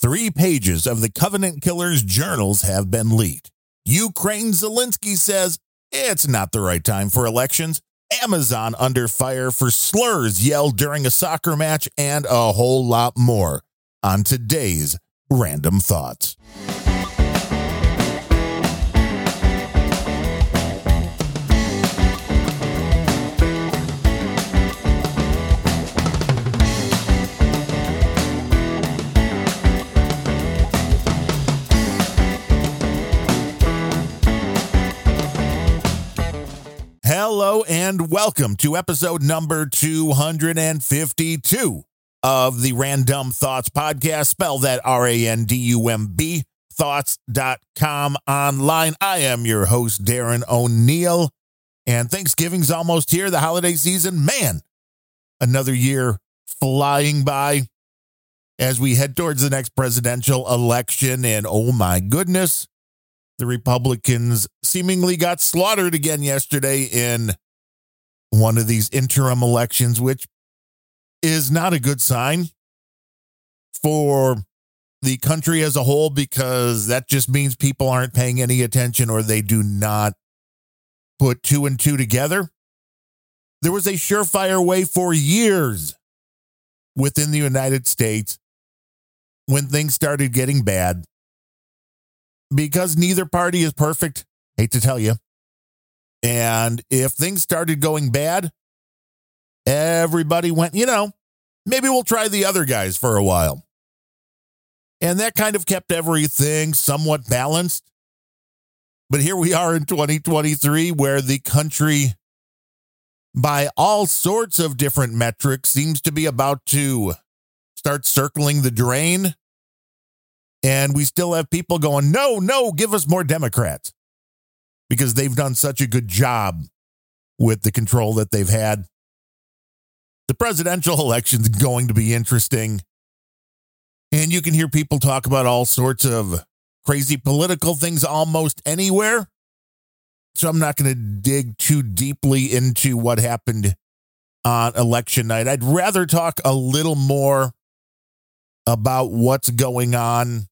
Three pages of the Covenant Killers' journals have been leaked. Ukraine Zelensky says it's not the right time for elections. Amazon under fire for slurs yelled during a soccer match, and a whole lot more on today's Randumb Thoughts. And welcome to episode number 252 of the Randumb Thoughts podcast. Spell that R A N D U M B thoughts.com online. I am your host, Darren O'Neill, and Thanksgiving's almost here, the holiday season. Man, another year flying by as we head towards the next presidential election. And oh my goodness, the Republicans seemingly got slaughtered again yesterday in one of these interim elections, which is not a good sign for the country as a whole because that just means people aren't paying any attention or they do not put two and two together. There was a surefire way for years within the United States when things started getting bad because neither party is perfect. Hate to tell you. And if things started going bad, everybody went, you know, maybe we'll try the other guys for a while. And that kind of kept everything somewhat balanced. But here we are in 2023, where the country, by all sorts of different metrics, seems to be about to start circling the drain. And we still have people going, no, no, give us more Democrats because they've done such a good job with the control that they've had. The presidential election is going to be interesting. And you can hear people talk about all sorts of crazy political things almost anywhere. So I'm not going to dig too deeply into what happened on election night. I'd rather talk a little more about what's going on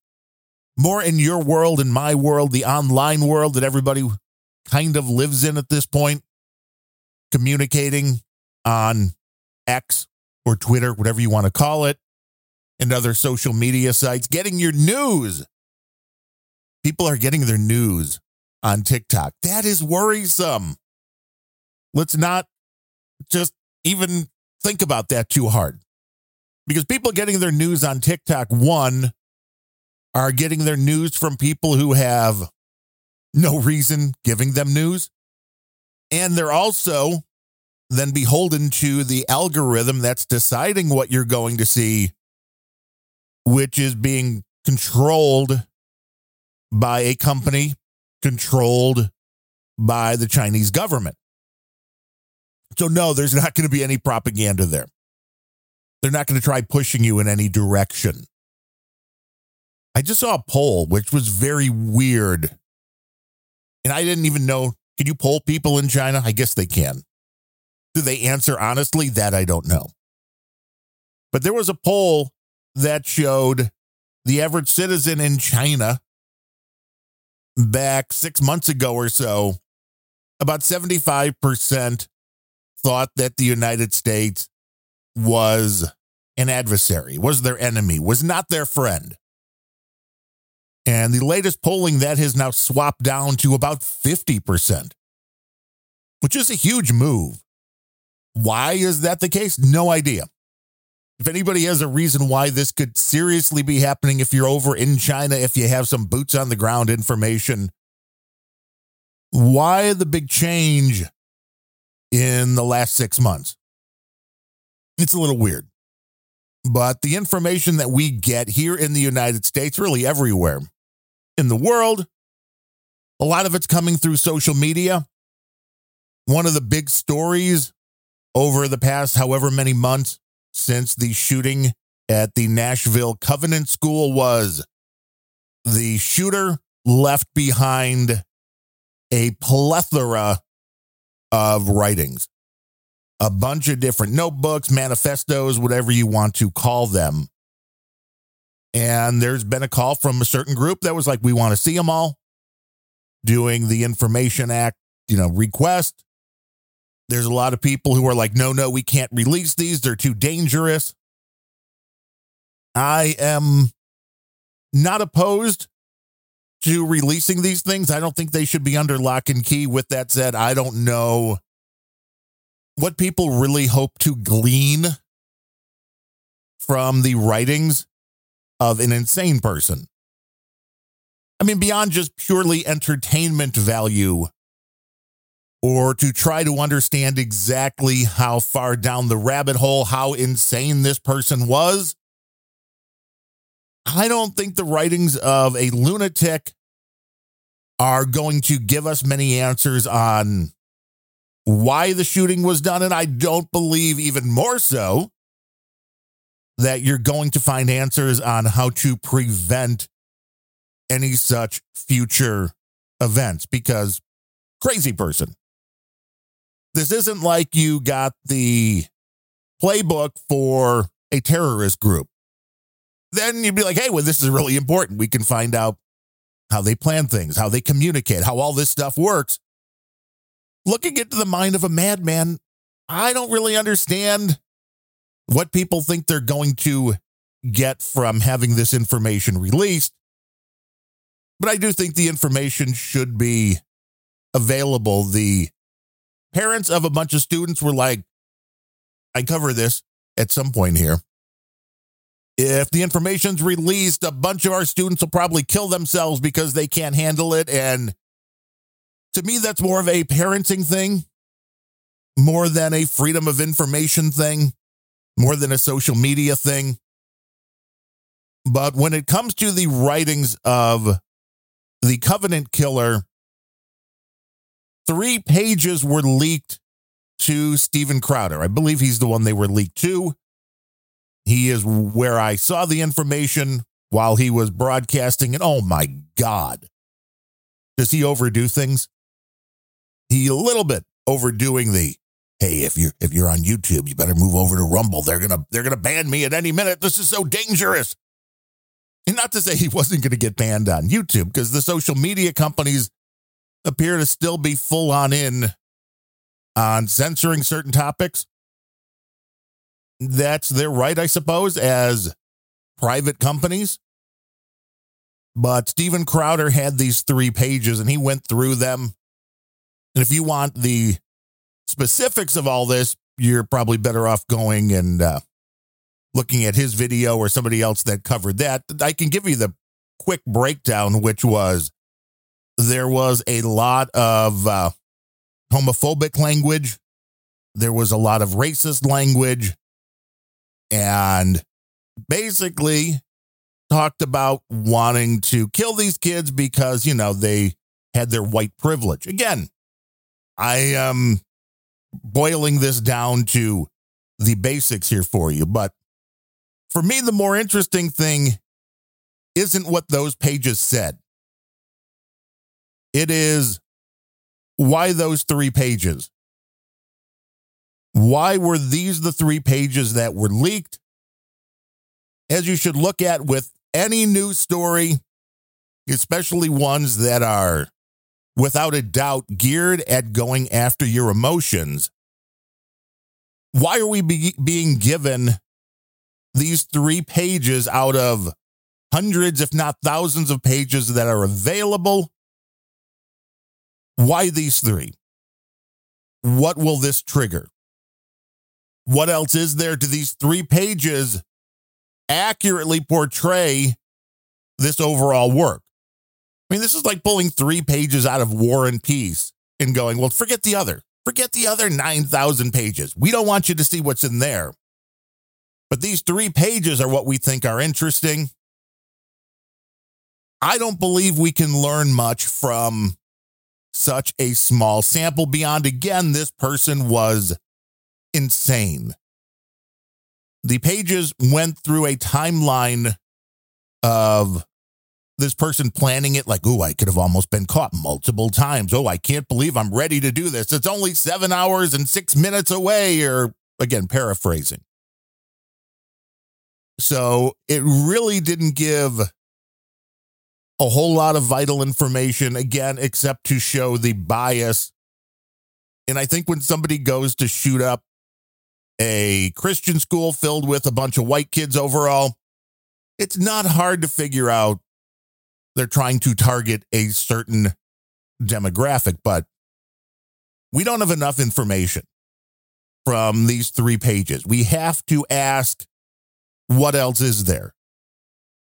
more in your world and my world, the online world that everybody kind of lives in at this point, communicating on X or Twitter, whatever you want to call it, and other social media sites, getting your news. People are getting their news on TikTok. That is worrisome. Let's not just even think about that too hard. Because people getting their news on TikTok, one, are getting their news from people who have no reason giving them news. And they're also then beholden to the algorithm that's deciding what you're going to see, which is being controlled by a company controlled by the Chinese government. So, no, there's not going to be any propaganda there. They're not going to try pushing you in any direction. I just saw a poll, which was very weird. I didn't even know. Can you poll people in China? I guess they can. Do they answer honestly? That I don't know. But there was a poll that showed the average citizen in China back six months ago or so, about 75% thought that the United States was an adversary, was their enemy, was not their friend. And the latest polling that has now swapped down to about 50%, which is a huge move. Why is that the case? No idea. If anybody has a reason why this could seriously be happening, if you're over in China, if you have some boots on the ground information, why the big change in the last six months? It's a little weird. But the information that we get here in the United States, really everywhere, in the world. A lot of it's coming through social media. One of the big stories over the past however many months since the shooting at the Nashville Covenant School was the shooter left behind a plethora of writings, a bunch of different notebooks, manifestos, whatever you want to call them. And there's been a call from a certain group that was like, we want to see them all doing the Information Act, you know, request. There's a lot of people who are like, no, no, we can't release these. They're too dangerous. I am not opposed to releasing these things. I don't think they should be under lock and key. With that said, I don't know what people really hope to glean from the writings of an insane person. I mean, beyond just purely entertainment value, or to try to understand exactly how far down the rabbit hole, how insane this person was. I don't think the writings of a lunatic are going to give us many answers on why the shooting was done. And I don't believe, even more so, that you're going to find answers on how to prevent any such future events because crazy person. This isn't like you got the playbook for a terrorist group. Then you'd be like, hey, well, this is really important. We can find out how they plan things, how they communicate, how all this stuff works. Looking into the mind of a madman, I don't really understand what people think they're going to get from having this information released. But I do think the information should be available. The parents of a bunch of students were like, I cover this at some point here. If the information's released, a bunch of our students will probably kill themselves because they can't handle it. And to me, that's more of a parenting thing, more than a freedom of information thing, more than a social media thing. But when it comes to the writings of the Covenant Killer, three pages were leaked to Steven Crowder. I believe he's the one they were leaked to. He is where I saw the information while he was broadcasting, and oh my God, does he overdo things? He a little bit overdoing the hey, if you're if you're on YouTube, you better move over to Rumble. They're gonna they're gonna ban me at any minute. This is so dangerous. And not to say he wasn't to get banned on YouTube, because the social media companies appear to still be full on in on censoring certain topics. That's their right, I suppose, as private companies. But Steven Crowder had these three pages and he went through them. And if you want the specifics of all this, you're probably better off going and uh, looking at his video or somebody else that covered that, I can give you the quick breakdown, which was there was a lot of uh, homophobic language, there was a lot of racist language, and basically talked about wanting to kill these kids because, you know, they had their white privilege. Again, I am boiling this down to the basics here for you, but for me, the more interesting thing isn't what those pages said. It is why those three pages? Why were these the three pages that were leaked? As you should look at with any news story, especially ones that are without a doubt geared at going after your emotions. Why are we be- being given these three pages out of hundreds, if not thousands of pages that are available. Why these three? What will this trigger? What else is there? Do these three pages accurately portray this overall work? I mean, this is like pulling three pages out of War and Peace and going, well, forget the other. Forget the other 9,000 pages. We don't want you to see what's in there. But these three pages are what we think are interesting. I don't believe we can learn much from such a small sample beyond, again, this person was insane. The pages went through a timeline of this person planning it like, oh, I could have almost been caught multiple times. Oh, I can't believe I'm ready to do this. It's only seven hours and six minutes away, or again, paraphrasing. So it really didn't give a whole lot of vital information, again, except to show the bias. And I think when somebody goes to shoot up a Christian school filled with a bunch of white kids overall, it's not hard to figure out they're trying to target a certain demographic, but we don't have enough information from these three pages. We have to ask what else is there?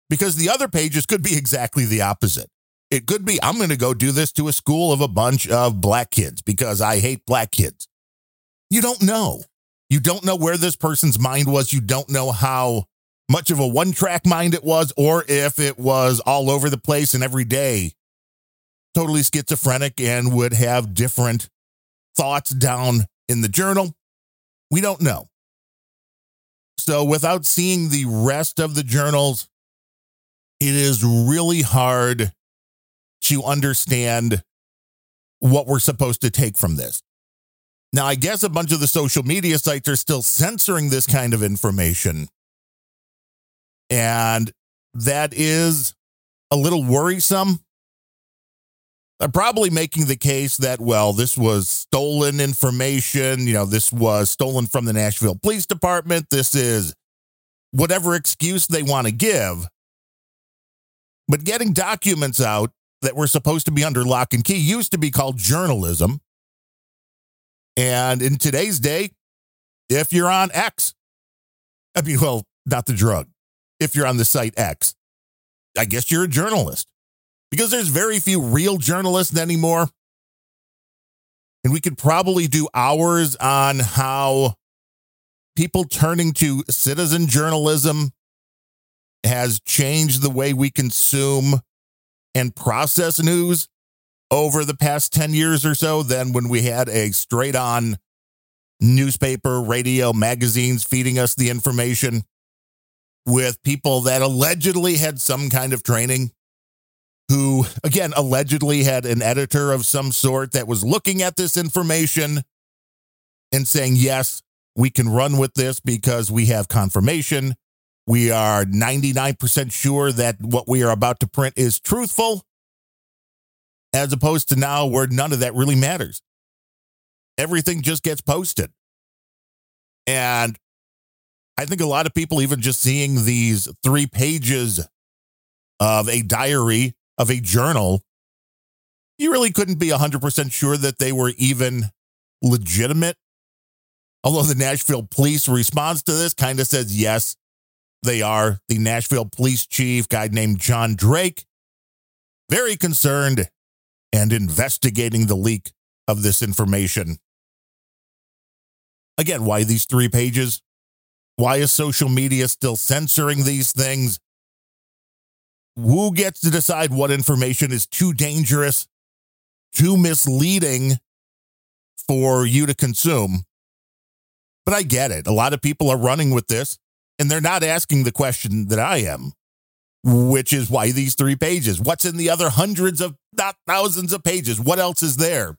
Because the other pages could be exactly the opposite. It could be, I'm going to go do this to a school of a bunch of black kids because I hate black kids. You don't know. You don't know where this person's mind was. You don't know how much of a one track mind it was, or if it was all over the place and every day totally schizophrenic and would have different thoughts down in the journal. We don't know. So, without seeing the rest of the journals, it is really hard to understand what we're supposed to take from this. Now, I guess a bunch of the social media sites are still censoring this kind of information. And that is a little worrisome. I'm probably making the case that, well, this was stolen information. You know, this was stolen from the Nashville Police Department. This is whatever excuse they want to give. But getting documents out that were supposed to be under lock and key used to be called journalism. And in today's day, if you're on X, I mean, well, not the drug, if you're on the site X, I guess you're a journalist. Because there's very few real journalists anymore. And we could probably do hours on how people turning to citizen journalism has changed the way we consume and process news over the past 10 years or so than when we had a straight on newspaper, radio, magazines feeding us the information with people that allegedly had some kind of training, who, again, allegedly had an editor of some sort that was looking at this information and saying, yes, we can run with this because we have confirmation. We are 99% sure that what we are about to print is truthful, as opposed to now where none of that really matters. Everything just gets posted. And I think a lot of people, even just seeing these three pages of a diary of a journal, you really couldn't be 100% sure that they were even legitimate. Although the Nashville police response to this kind of says yes, they are. The Nashville police chief, guy named John Drake, very concerned and investigating the leak of this information. Again, why these three pages? Why is social media still censoring these things? Who gets to decide what information is too dangerous, too misleading for you to consume? But I get it. A lot of people are running with this and they're not asking the question that I am, which is why these three pages? What's in the other hundreds of, not thousands of pages? What else is there?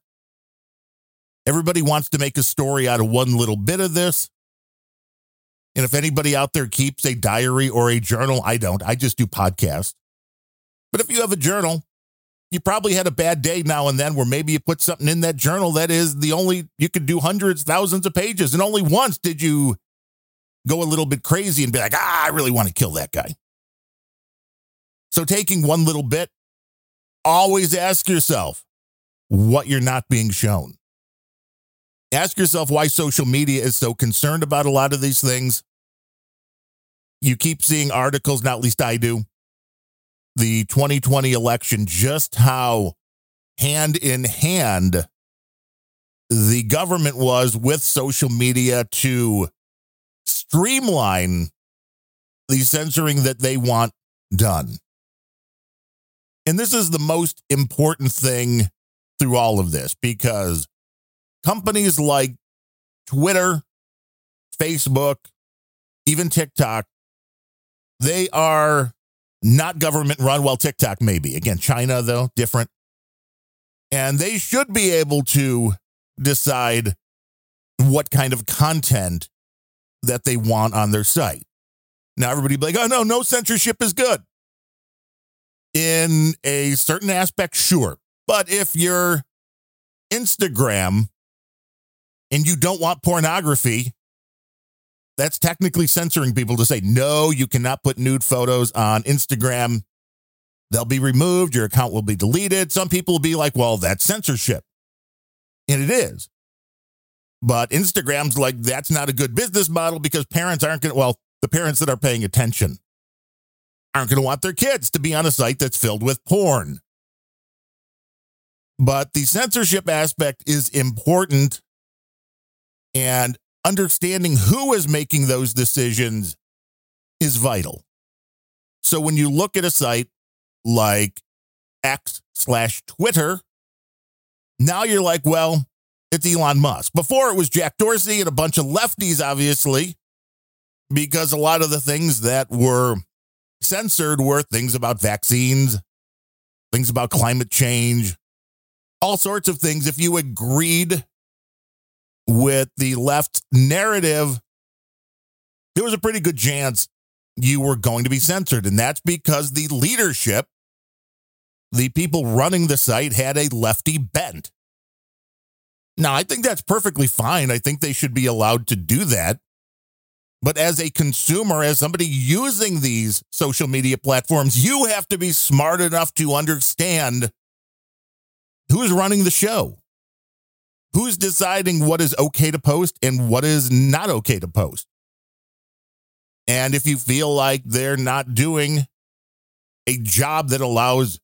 Everybody wants to make a story out of one little bit of this. And if anybody out there keeps a diary or a journal, I don't. I just do podcasts. But if you have a journal, you probably had a bad day now and then where maybe you put something in that journal that is the only, you could do hundreds, thousands of pages. And only once did you go a little bit crazy and be like, ah, I really want to kill that guy. So taking one little bit, always ask yourself what you're not being shown. Ask yourself why social media is so concerned about a lot of these things. You keep seeing articles, not least I do. The 2020 election, just how hand in hand the government was with social media to streamline the censoring that they want done. And this is the most important thing through all of this because companies like Twitter, Facebook, even TikTok, they are not government run. Well, TikTok maybe. Again, China, though, different. And they should be able to decide what kind of content that they want on their site. Now everybody be like, oh no, no censorship is good. In a certain aspect, sure. But if you're Instagram and you don't want pornography, that's technically censoring people to say, no, you cannot put nude photos on Instagram. They'll be removed. Your account will be deleted. Some people will be like, well, that's censorship. And it is. But Instagram's like, that's not a good business model because parents aren't going to, well, the parents that are paying attention aren't going to want their kids to be on a site that's filled with porn. But the censorship aspect is important. And understanding who is making those decisions is vital. So when you look at a site like X slash Twitter, now you're like, well, it's Elon Musk. Before it was Jack Dorsey and a bunch of lefties, obviously, because a lot of the things that were censored were things about vaccines, things about climate change, all sorts of things. If you agreed with the left narrative, there was a pretty good chance you were going to be censored. And that's because the leadership, the people running the site, had a lefty bent. Now, I think that's perfectly fine. I think they should be allowed to do that. But as a consumer, as somebody using these social media platforms, you have to be smart enough to understand who's running the show, who's deciding what is okay to post and what is not okay to post. And if you feel like they're not doing a job that allows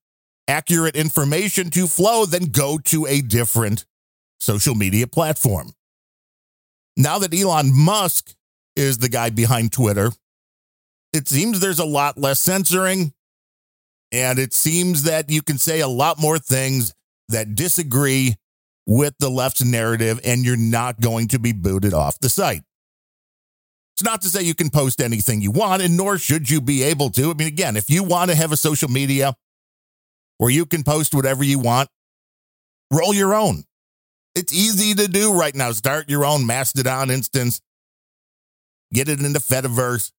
accurate information to flow, then go to a different social media platform. Now that Elon Musk is the guy behind Twitter, it seems there's a lot less censoring. And it seems that you can say a lot more things that disagree with the left's narrative, and you're not going to be booted off the site. It's not to say you can post anything you want, and nor should you be able to. I mean, again, if you want to have a social media where you can post whatever you want, roll your own. It's easy to do right now. Start your own Mastodon instance, get it into Fediverse,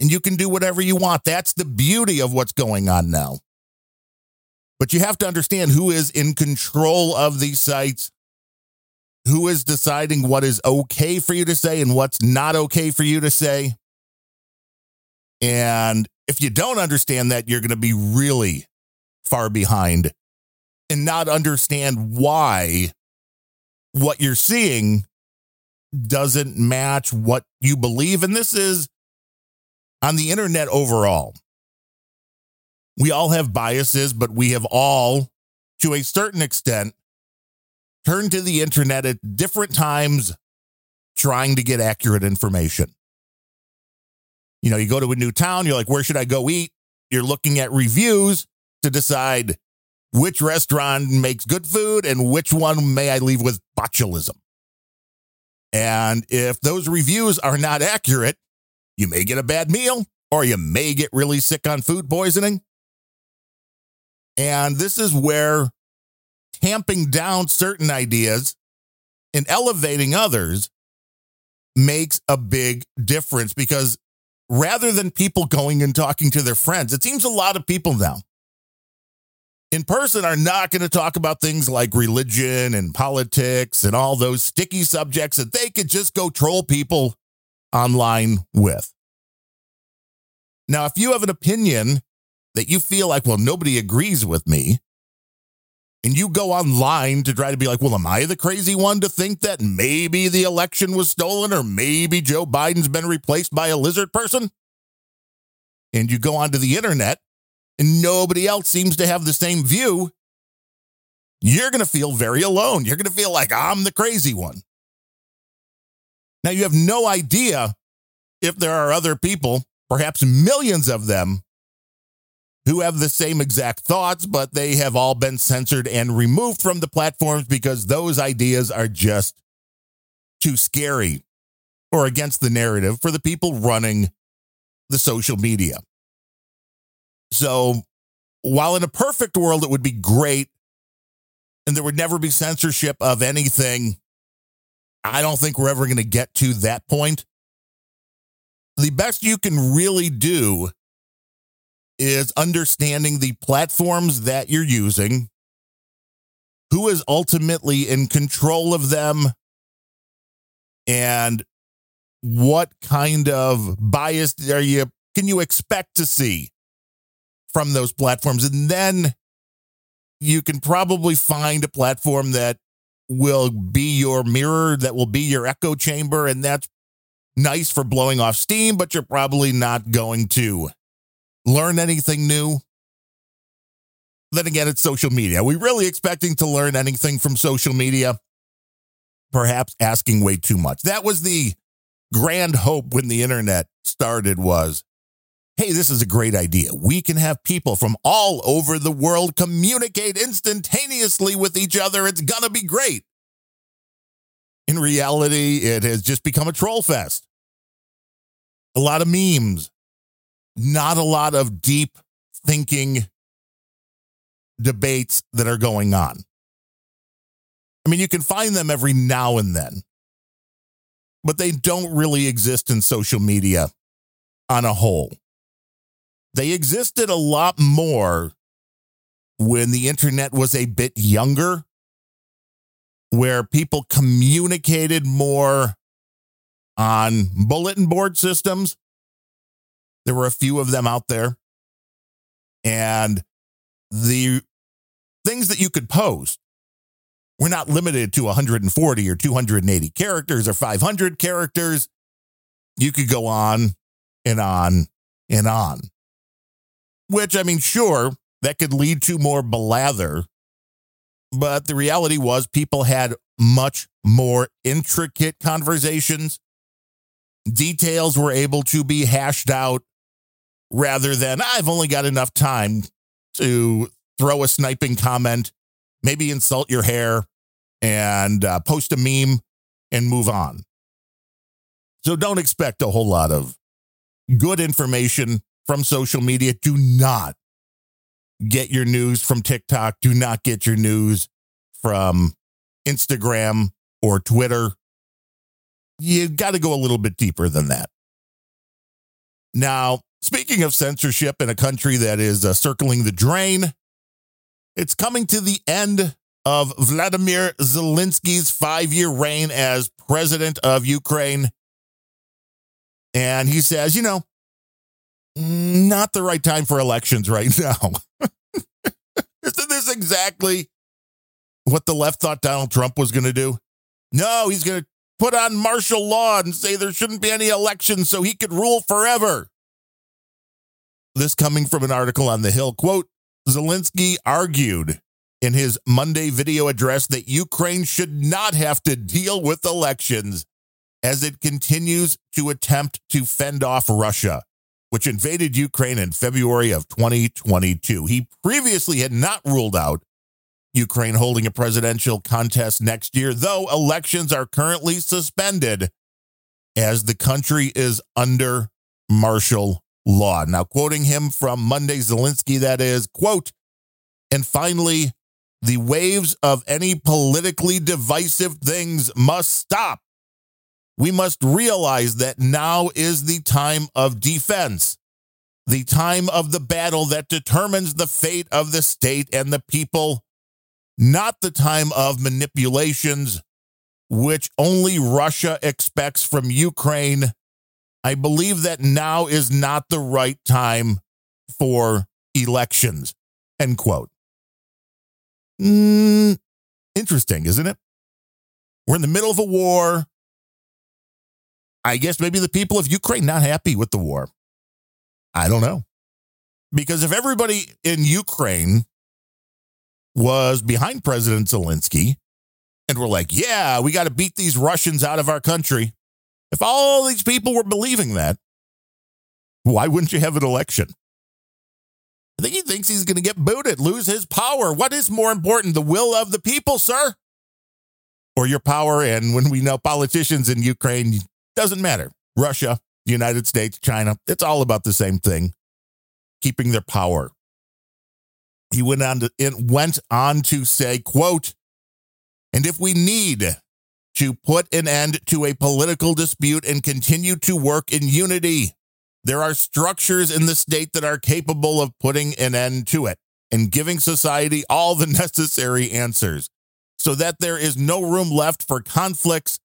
and you can do whatever you want. That's the beauty of what's going on now. But you have to understand who is in control of these sites, who is deciding what is okay for you to say and what's not okay for you to say. And if you don't understand that, you're going to be really far behind and not understand why what you're seeing doesn't match what you believe. And this is on the internet overall. We all have biases, but we have all, to a certain extent, turned to the internet at different times trying to get accurate information. You know, you go to a new town, you're like, where should I go eat? You're looking at reviews to decide which restaurant makes good food and which one may I leave with botulism. And if those reviews are not accurate, you may get a bad meal or you may get really sick on food poisoning. And this is where tamping down certain ideas and elevating others makes a big difference because rather than people going and talking to their friends, it seems a lot of people now in person are not going to talk about things like religion and politics and all those sticky subjects that they could just go troll people online with. Now, if you have an opinion that you feel like, well, nobody agrees with me, and you go online to try to be like, well, am I the crazy one to think that maybe the election was stolen or maybe Joe Biden's been replaced by a lizard person? And you go onto the internet and nobody else seems to have the same view, you're going to feel very alone. You're going to feel like I'm the crazy one. Now, you have no idea if there are other people, perhaps millions of them, who have the same exact thoughts, but they have all been censored and removed from the platforms because those ideas are just too scary or against the narrative for the people running the social media. So while in a perfect world, it would be great and there would never be censorship of anything, I don't think we're ever going to get to that point. the best you can really do is understanding the platforms that you're using, who is ultimately in control of them, and what kind of bias are you can you expect to see from those platforms? And then you can probably find a platform that will be your mirror that will be your echo chamber and that's nice for blowing off steam but you're probably not going to learn anything new then again it's social media are we really expecting to learn anything from social media perhaps asking way too much that was the grand hope when the internet started was hey, this is a great idea. We can have people from all over the world communicate instantaneously with each other. It's going to be great. In reality, it has just become a troll fest. A lot of memes, not a lot of deep thinking debates that are going on. I mean, you can find them every now and then but they don't really exist in social media on a whole. They existed a lot more when the internet was a bit younger, where people communicated more on bulletin board systems. There were a few of them out there. And the things that you could post we're not limited to 140 or 280 characters or 500 characters. You could go on and on and on. Which, I mean, sure, that could lead to more blather. But the reality was, people had much more intricate conversations. Details were able to be hashed out rather than, I've only got enough time to throw a sniping comment, maybe insult your hair, and uh, post a meme and move on. So don't expect a whole lot of good information from social media. Do not get your news from TikTok. Do not get your news from Instagram or Twitter. You've got to go a little bit deeper than that. Now, speaking of censorship in a country that is uh, circling the drain, it's coming to the end of Vladimir Zelensky's five year reign as president of Ukraine. And he says, you know, not the right time for elections right now. Isn't this exactly what the left thought Donald Trump was going to do? No, he's going to put on martial law and say there shouldn't be any elections so he could rule forever. This coming from an article on The Hill. Quote Zelensky argued in his Monday video address that Ukraine should not have to deal with elections as it continues to attempt to fend off Russia, which invaded Ukraine in February of 2022. He previously had not ruled out Ukraine holding a presidential contest next year, though elections are currently suspended as the country is under martial law. Now, quoting him from Monday, Zelensky, that is, quote, and finally, the waves of any politically divisive things must stop. We must realize that now is the time of defense, the time of the battle that determines the fate of the state and the people, not the time of manipulations, which only Russia expects from Ukraine. I believe that now is not the right time for elections. End quote. Mm, interesting, isn't it? We're in the middle of a war. I guess maybe the people of Ukraine not happy with the war. I don't know. Because if everybody in Ukraine was behind President Zelensky and were like, yeah, we got to beat these Russians out of our country, if all these people were believing that, why wouldn't you have an election? I think he thinks he's going to get booted, lose his power. What is more important, the will of the people, sir? Or your power? And when we know politicians in Ukraine, doesn't matter. Russia, United States, China, it's all about the same thing, keeping their power. He went on to went on to say, quote, and if we need to put an end to a political dispute and continue to work in unity. There are structures in the state that are capable of putting an end to it and giving society all the necessary answers so that there is no room left for conflicts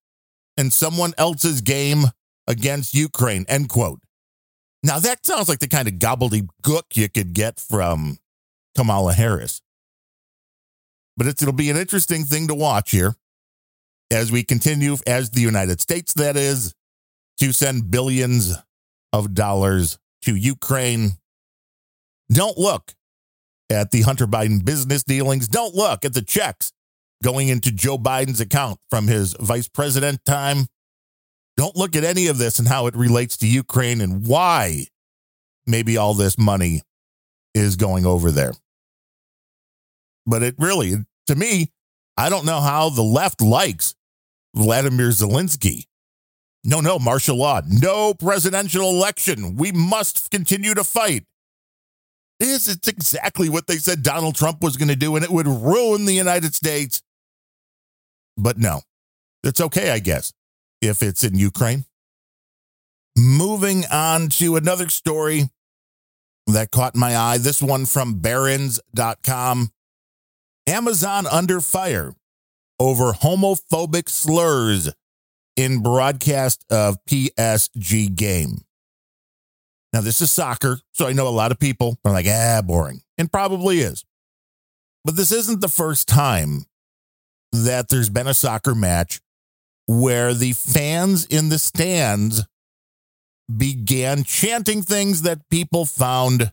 and someone else's game against Ukraine. End quote. Now, that sounds like the kind of gobbledygook you could get from Kamala Harris. But it'll be an interesting thing to watch here as we continue, as the United States, that is, to send billions of dollars to Ukraine. Don't look at the Hunter Biden business dealings. Don't look at the checks going into Joe Biden's account from his vice president time. Don't look at any of this and how it relates to Ukraine and why maybe all this money is going over there. But it really, to me, I don't know how the left likes Vladimir Zelensky. No, no, martial law. No presidential election. We must continue to fight. This is exactly what they said Donald Trump was going to do, and it would ruin the United States. But no, it's okay, I guess, if it's in Ukraine. Moving on to another story that caught my eye. This one from Barron's.com. Amazon under fire over homophobic slurs in broadcast of PSG game. Now, this is soccer, so I know a lot of people are like, ah, boring, and probably is. But this isn't the first time that there's been a soccer match where the fans in the stands began chanting things that people found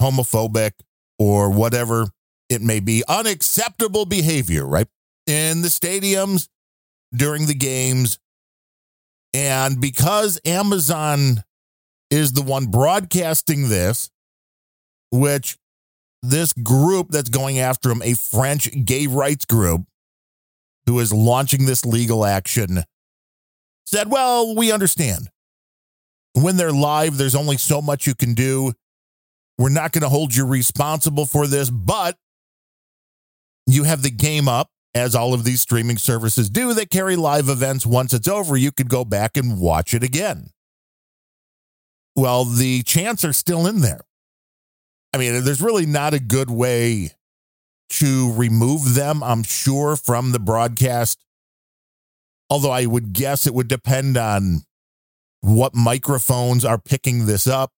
homophobic or whatever it may be, unacceptable behavior, right? In the stadiums during the games. And because Amazon is the one broadcasting this, which this group that's going after him, a French gay rights group who is launching this legal action, said, Well, we understand. When they're live, there's only so much you can do. We're not going to hold you responsible for this, but you have the game up, as all of these streaming services do that carry live events. Once it's over, you could go back and watch it again. Well, the chants are still in there. I mean, there's really not a good way to remove them, I'm sure, from the broadcast. Although I would guess it would depend on what microphones are picking this up.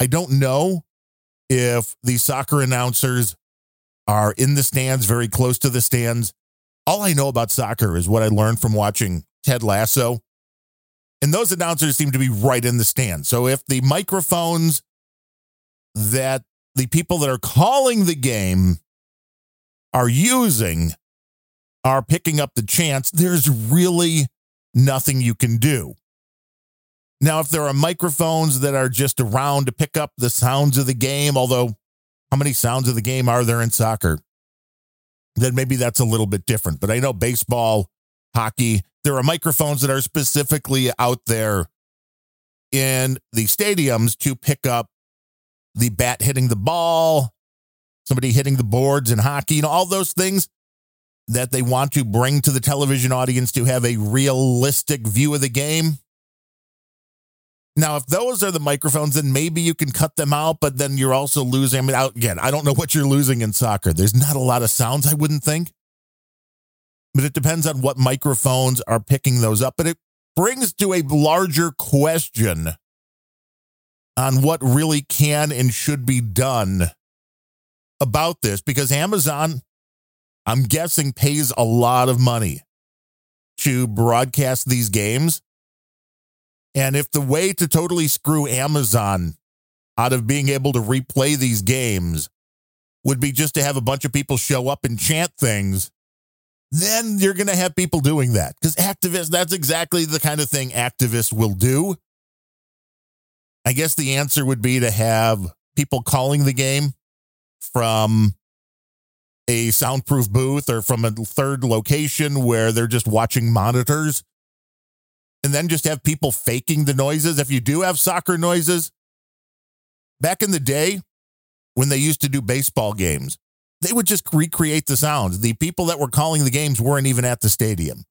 I don't know if the soccer announcers are in the stands, very close to the stands. All I know about soccer is what I learned from watching Ted Lasso. And those announcers seem to be right in the stands. So if the microphones that the people that are calling the game are using are picking up the chance, there's really nothing you can do. Now, if there are microphones that are just around to pick up the sounds of the game, although how many sounds of the game are there in soccer? Then maybe that's a little bit different. But I know baseball, hockey, there are microphones that are specifically out there in the stadiums to pick up the bat hitting the ball, somebody hitting the boards in hockey, you know, all those things that they want to bring to the television audience to have a realistic view of the game. Now, if those are the microphones, then maybe you can cut them out, but then you're also losing. I mean, again, I don't know what you're losing in soccer. There's not a lot of sounds, I wouldn't think. But it depends on what microphones are picking those up. But it brings to a larger question on what really can and should be done about this because Amazon, I'm guessing, pays a lot of money to broadcast these games. And if the way to totally screw Amazon out of being able to replay these games would be just to have a bunch of people show up and chant things, then you're going to have people doing that. Because activists, that's exactly the kind of thing activists will do. I guess the answer would be to have people calling the game from a soundproof booth or from a third location where they're just watching monitors and then just have people faking the noises. If you do have soccer noises, back in the day when they used to do baseball games, they would just recreate the sounds. The people that were calling the games weren't even at the stadium.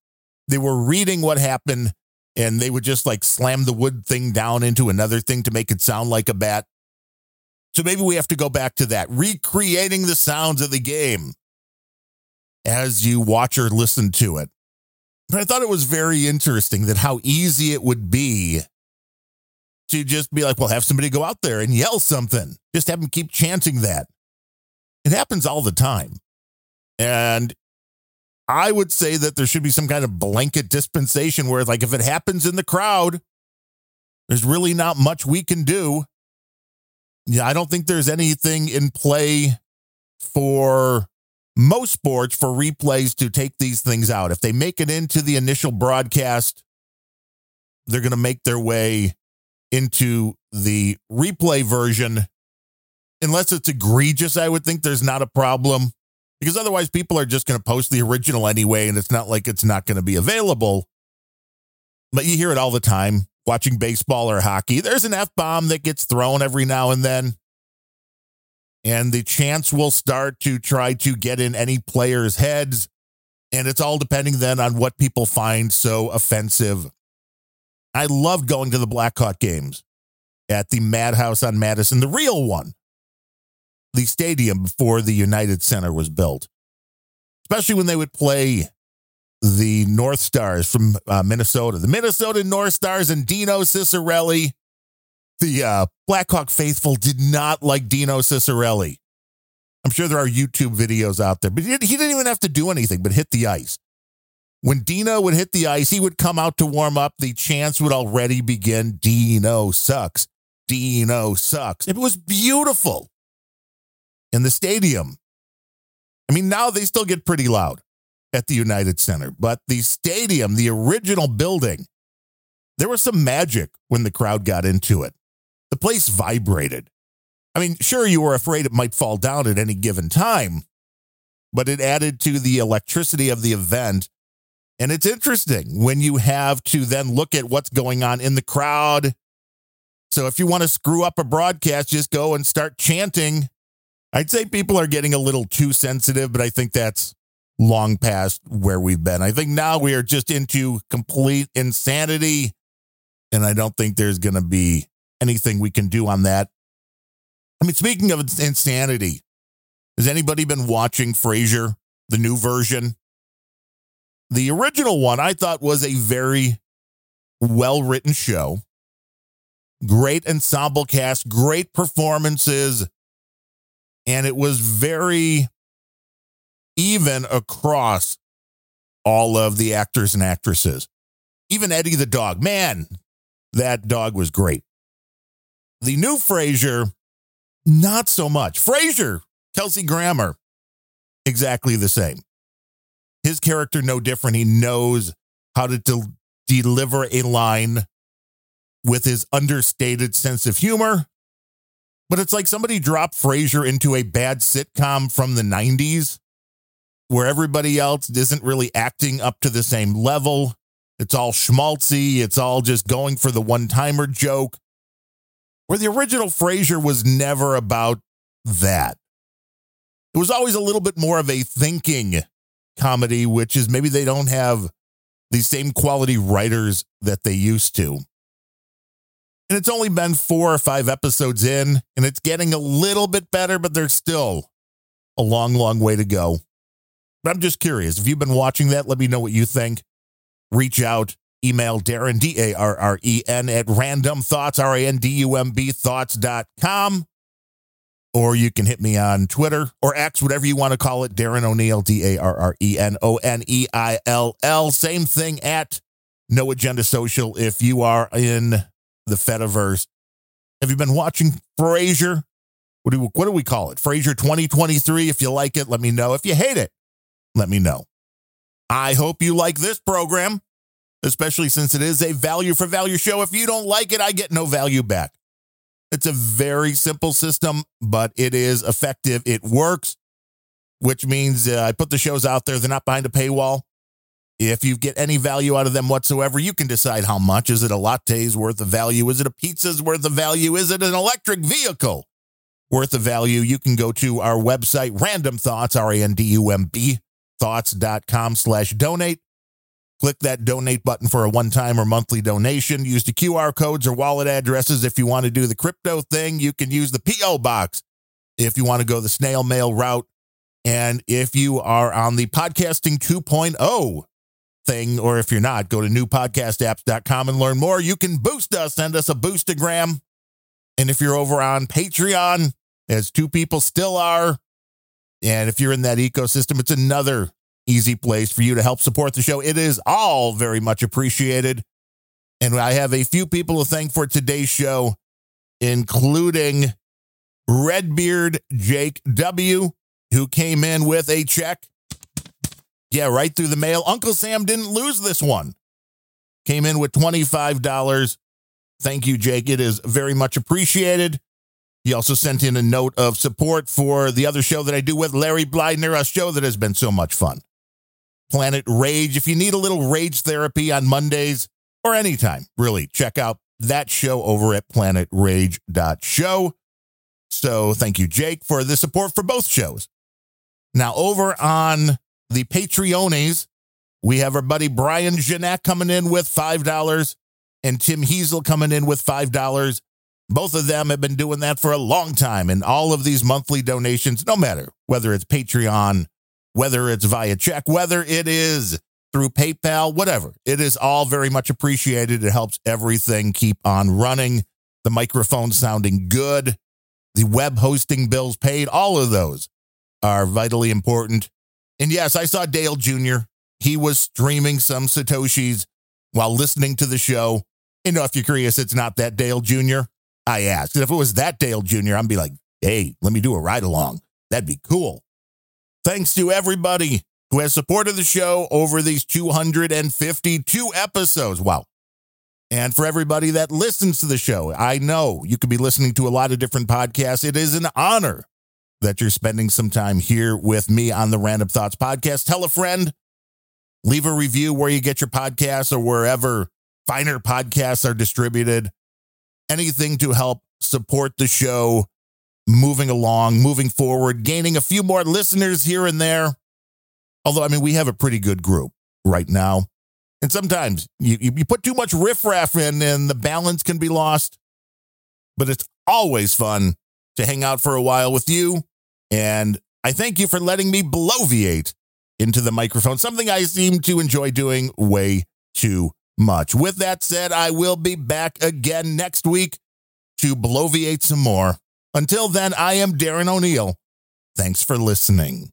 They were reading what happened and they would just like slam the wood thing down into another thing to make it sound like a bat. So maybe we have to go back to that, recreating the sounds of the game as you watch or listen to it. But I thought it was very interesting that how easy it would be to just be like, well, have somebody go out there and yell something. Just have them keep chanting that. It happens all the time. And I would say that there should be some kind of blanket dispensation where, like, if it happens in the crowd, there's really not much we can do. Yeah, I don't think there's anything in play for most sports for replays to take these things out. If they make it into the initial broadcast, they're going to make their way into the replay version. Unless it's egregious, I would think there's not a problem because otherwise people are just going to post the original anyway, and it's not like it's not going to be available. But you hear it all the time watching baseball or hockey. There's an F bomb that gets thrown every now and then. And the chance will start to try to get in any player's heads. And it's all depending then on what people find so offensive. I loved going to the Blackhawk games at the Madhouse on Madison, the real one the stadium before the United Center was built, especially when they would play the North Stars from uh, Minnesota, the Minnesota North Stars and Dino Ciccarelli. The uh, Blackhawk faithful did not like Dino Ciccarelli. I'm sure there are YouTube videos out there, but he didn't even have to do anything but hit the ice. When Dino would hit the ice, he would come out to warm up. The chants would already begin Dino sucks. Dino sucks. It was beautiful in the stadium. I mean, now they still get pretty loud at the United Center, but the stadium, the original building, there was some magic when the crowd got into it. The place vibrated. I mean, sure, you were afraid it might fall down at any given time, but it added to the electricity of the event. And it's interesting when you have to then look at what's going on in the crowd. So if you want to screw up a broadcast, just go and start chanting I'd say people are getting a little too sensitive, but I think that's long past where we've been. I think now we are just into complete insanity. And I don't think there's going to be anything we can do on that. I mean, speaking of insanity, has anybody been watching Frasier, the new version? The original one I thought was a very well written show. Great ensemble cast, great performances, and it was very even across all of the actors and actresses. Even Eddie the dog, man, that dog was great. The new Frasier, not so much. Frasier, Kelsey Grammer, exactly the same. His character, no different. He knows how to de- deliver a line with his understated sense of humor but it's like somebody dropped Frasier into a bad sitcom from the 90s where everybody else isn't really acting up to the same level. It's all schmaltzy. It's all just going for the one timer joke. Where the original Frasier was never about that. It was always a little bit more of a thinking comedy, which is maybe they don't have the same quality writers that they used to. And it's only been four or five episodes in, and it's getting a little bit better, but there's still a long, long way to go. But I'm just curious. If you've been watching that, let me know what you think. Reach out, email Darren, D A R R E N, at Randumb thoughts, R A N D U M B thoughts.com. Or you can hit me on Twitter or X, whatever you want to call it, Darren O'Neill, D A R R E N O N E I L L. Same thing at No Agenda Social if you are in the Fediverse. Have you been watching Frasier? What do, what do we call it? Frasier 2023. If you like it, let me know. If you hate it, let me know. I hope you like this program, especially since it is a value for value show. If you don't like it, I get no value back. It's a very simple system, but it is effective. It works, which means uh, I put the shows out there. They're not behind a paywall. If you get any value out of them whatsoever, you can decide how much. Is it a latte's worth of value? Is it a pizza's worth of value? Is it an electric vehicle worth of value, you can go to our website, Randumb Thoughts, R A N D U M B, thoughts.com slash donate. Click that donate button for a one time or monthly donation. Use the QR codes or wallet addresses. If you want to do the crypto thing, you can use the P.O. box if you want to go the snail mail route. And if you are on the podcasting 2.0 thing, or if you're not, go to newpodcastapps.com and learn more. You can boost us, send us a boostagram. And if you're over on Patreon, as two people still are, and if you're in that ecosystem, it's another easy place for you to help support the show. It is all very much appreciated. And I have a few people to thank for today's show, including Redbeard Jake W., who came in with a check. Yeah, right through the mail. Uncle Sam didn't lose this one. Came in with $25. Thank you, Jake. It is very much appreciated. He also sent in a note of support for the other show that I do with Larry Blydner, a show that has been so much fun. Planet Rage. If you need a little rage therapy on Mondays or anytime, really, check out that show over at planetrage.show. So thank you, Jake, for the support for both shows. Now, over on the Patreones, we have our buddy Brian Genack coming in with $5 and Tim Heeszel coming in with $5. Both of them have been doing that for a long time. And all of these monthly donations, no matter whether it's Patreon, whether it's via check, whether it is through PayPal, whatever, it is all very much appreciated. It helps everything keep on running, the microphone sounding good, the web hosting bills paid, all of those are vitally important. And yes, I saw Dale Jr. He was streaming some Satoshis while listening to the show. You know, if you're curious, it's not that Dale Jr. I asked. If it was that Dale Jr., I'd be like, hey, let me do a ride along. That'd be cool. Thanks to everybody who has supported the show over these 252 episodes. Wow. And for everybody that listens to the show, I know you could be listening to a lot of different podcasts. It is an honor that you're spending some time here with me on the Randumb Thoughts podcast. Tell a friend, leave a review where you get your podcasts or wherever finer podcasts are distributed. Anything to help support the show moving along, moving forward, gaining a few more listeners here and there. Although, I mean, we have a pretty good group right now. And sometimes you, you put too much riffraff in and the balance can be lost. But it's always fun to hang out for a while with you. And I thank you for letting me bloviate into the microphone, something I seem to enjoy doing way too much. With that said, I will be back again next week to bloviate some more. Until then, I am Darren O'Neill. Thanks for listening.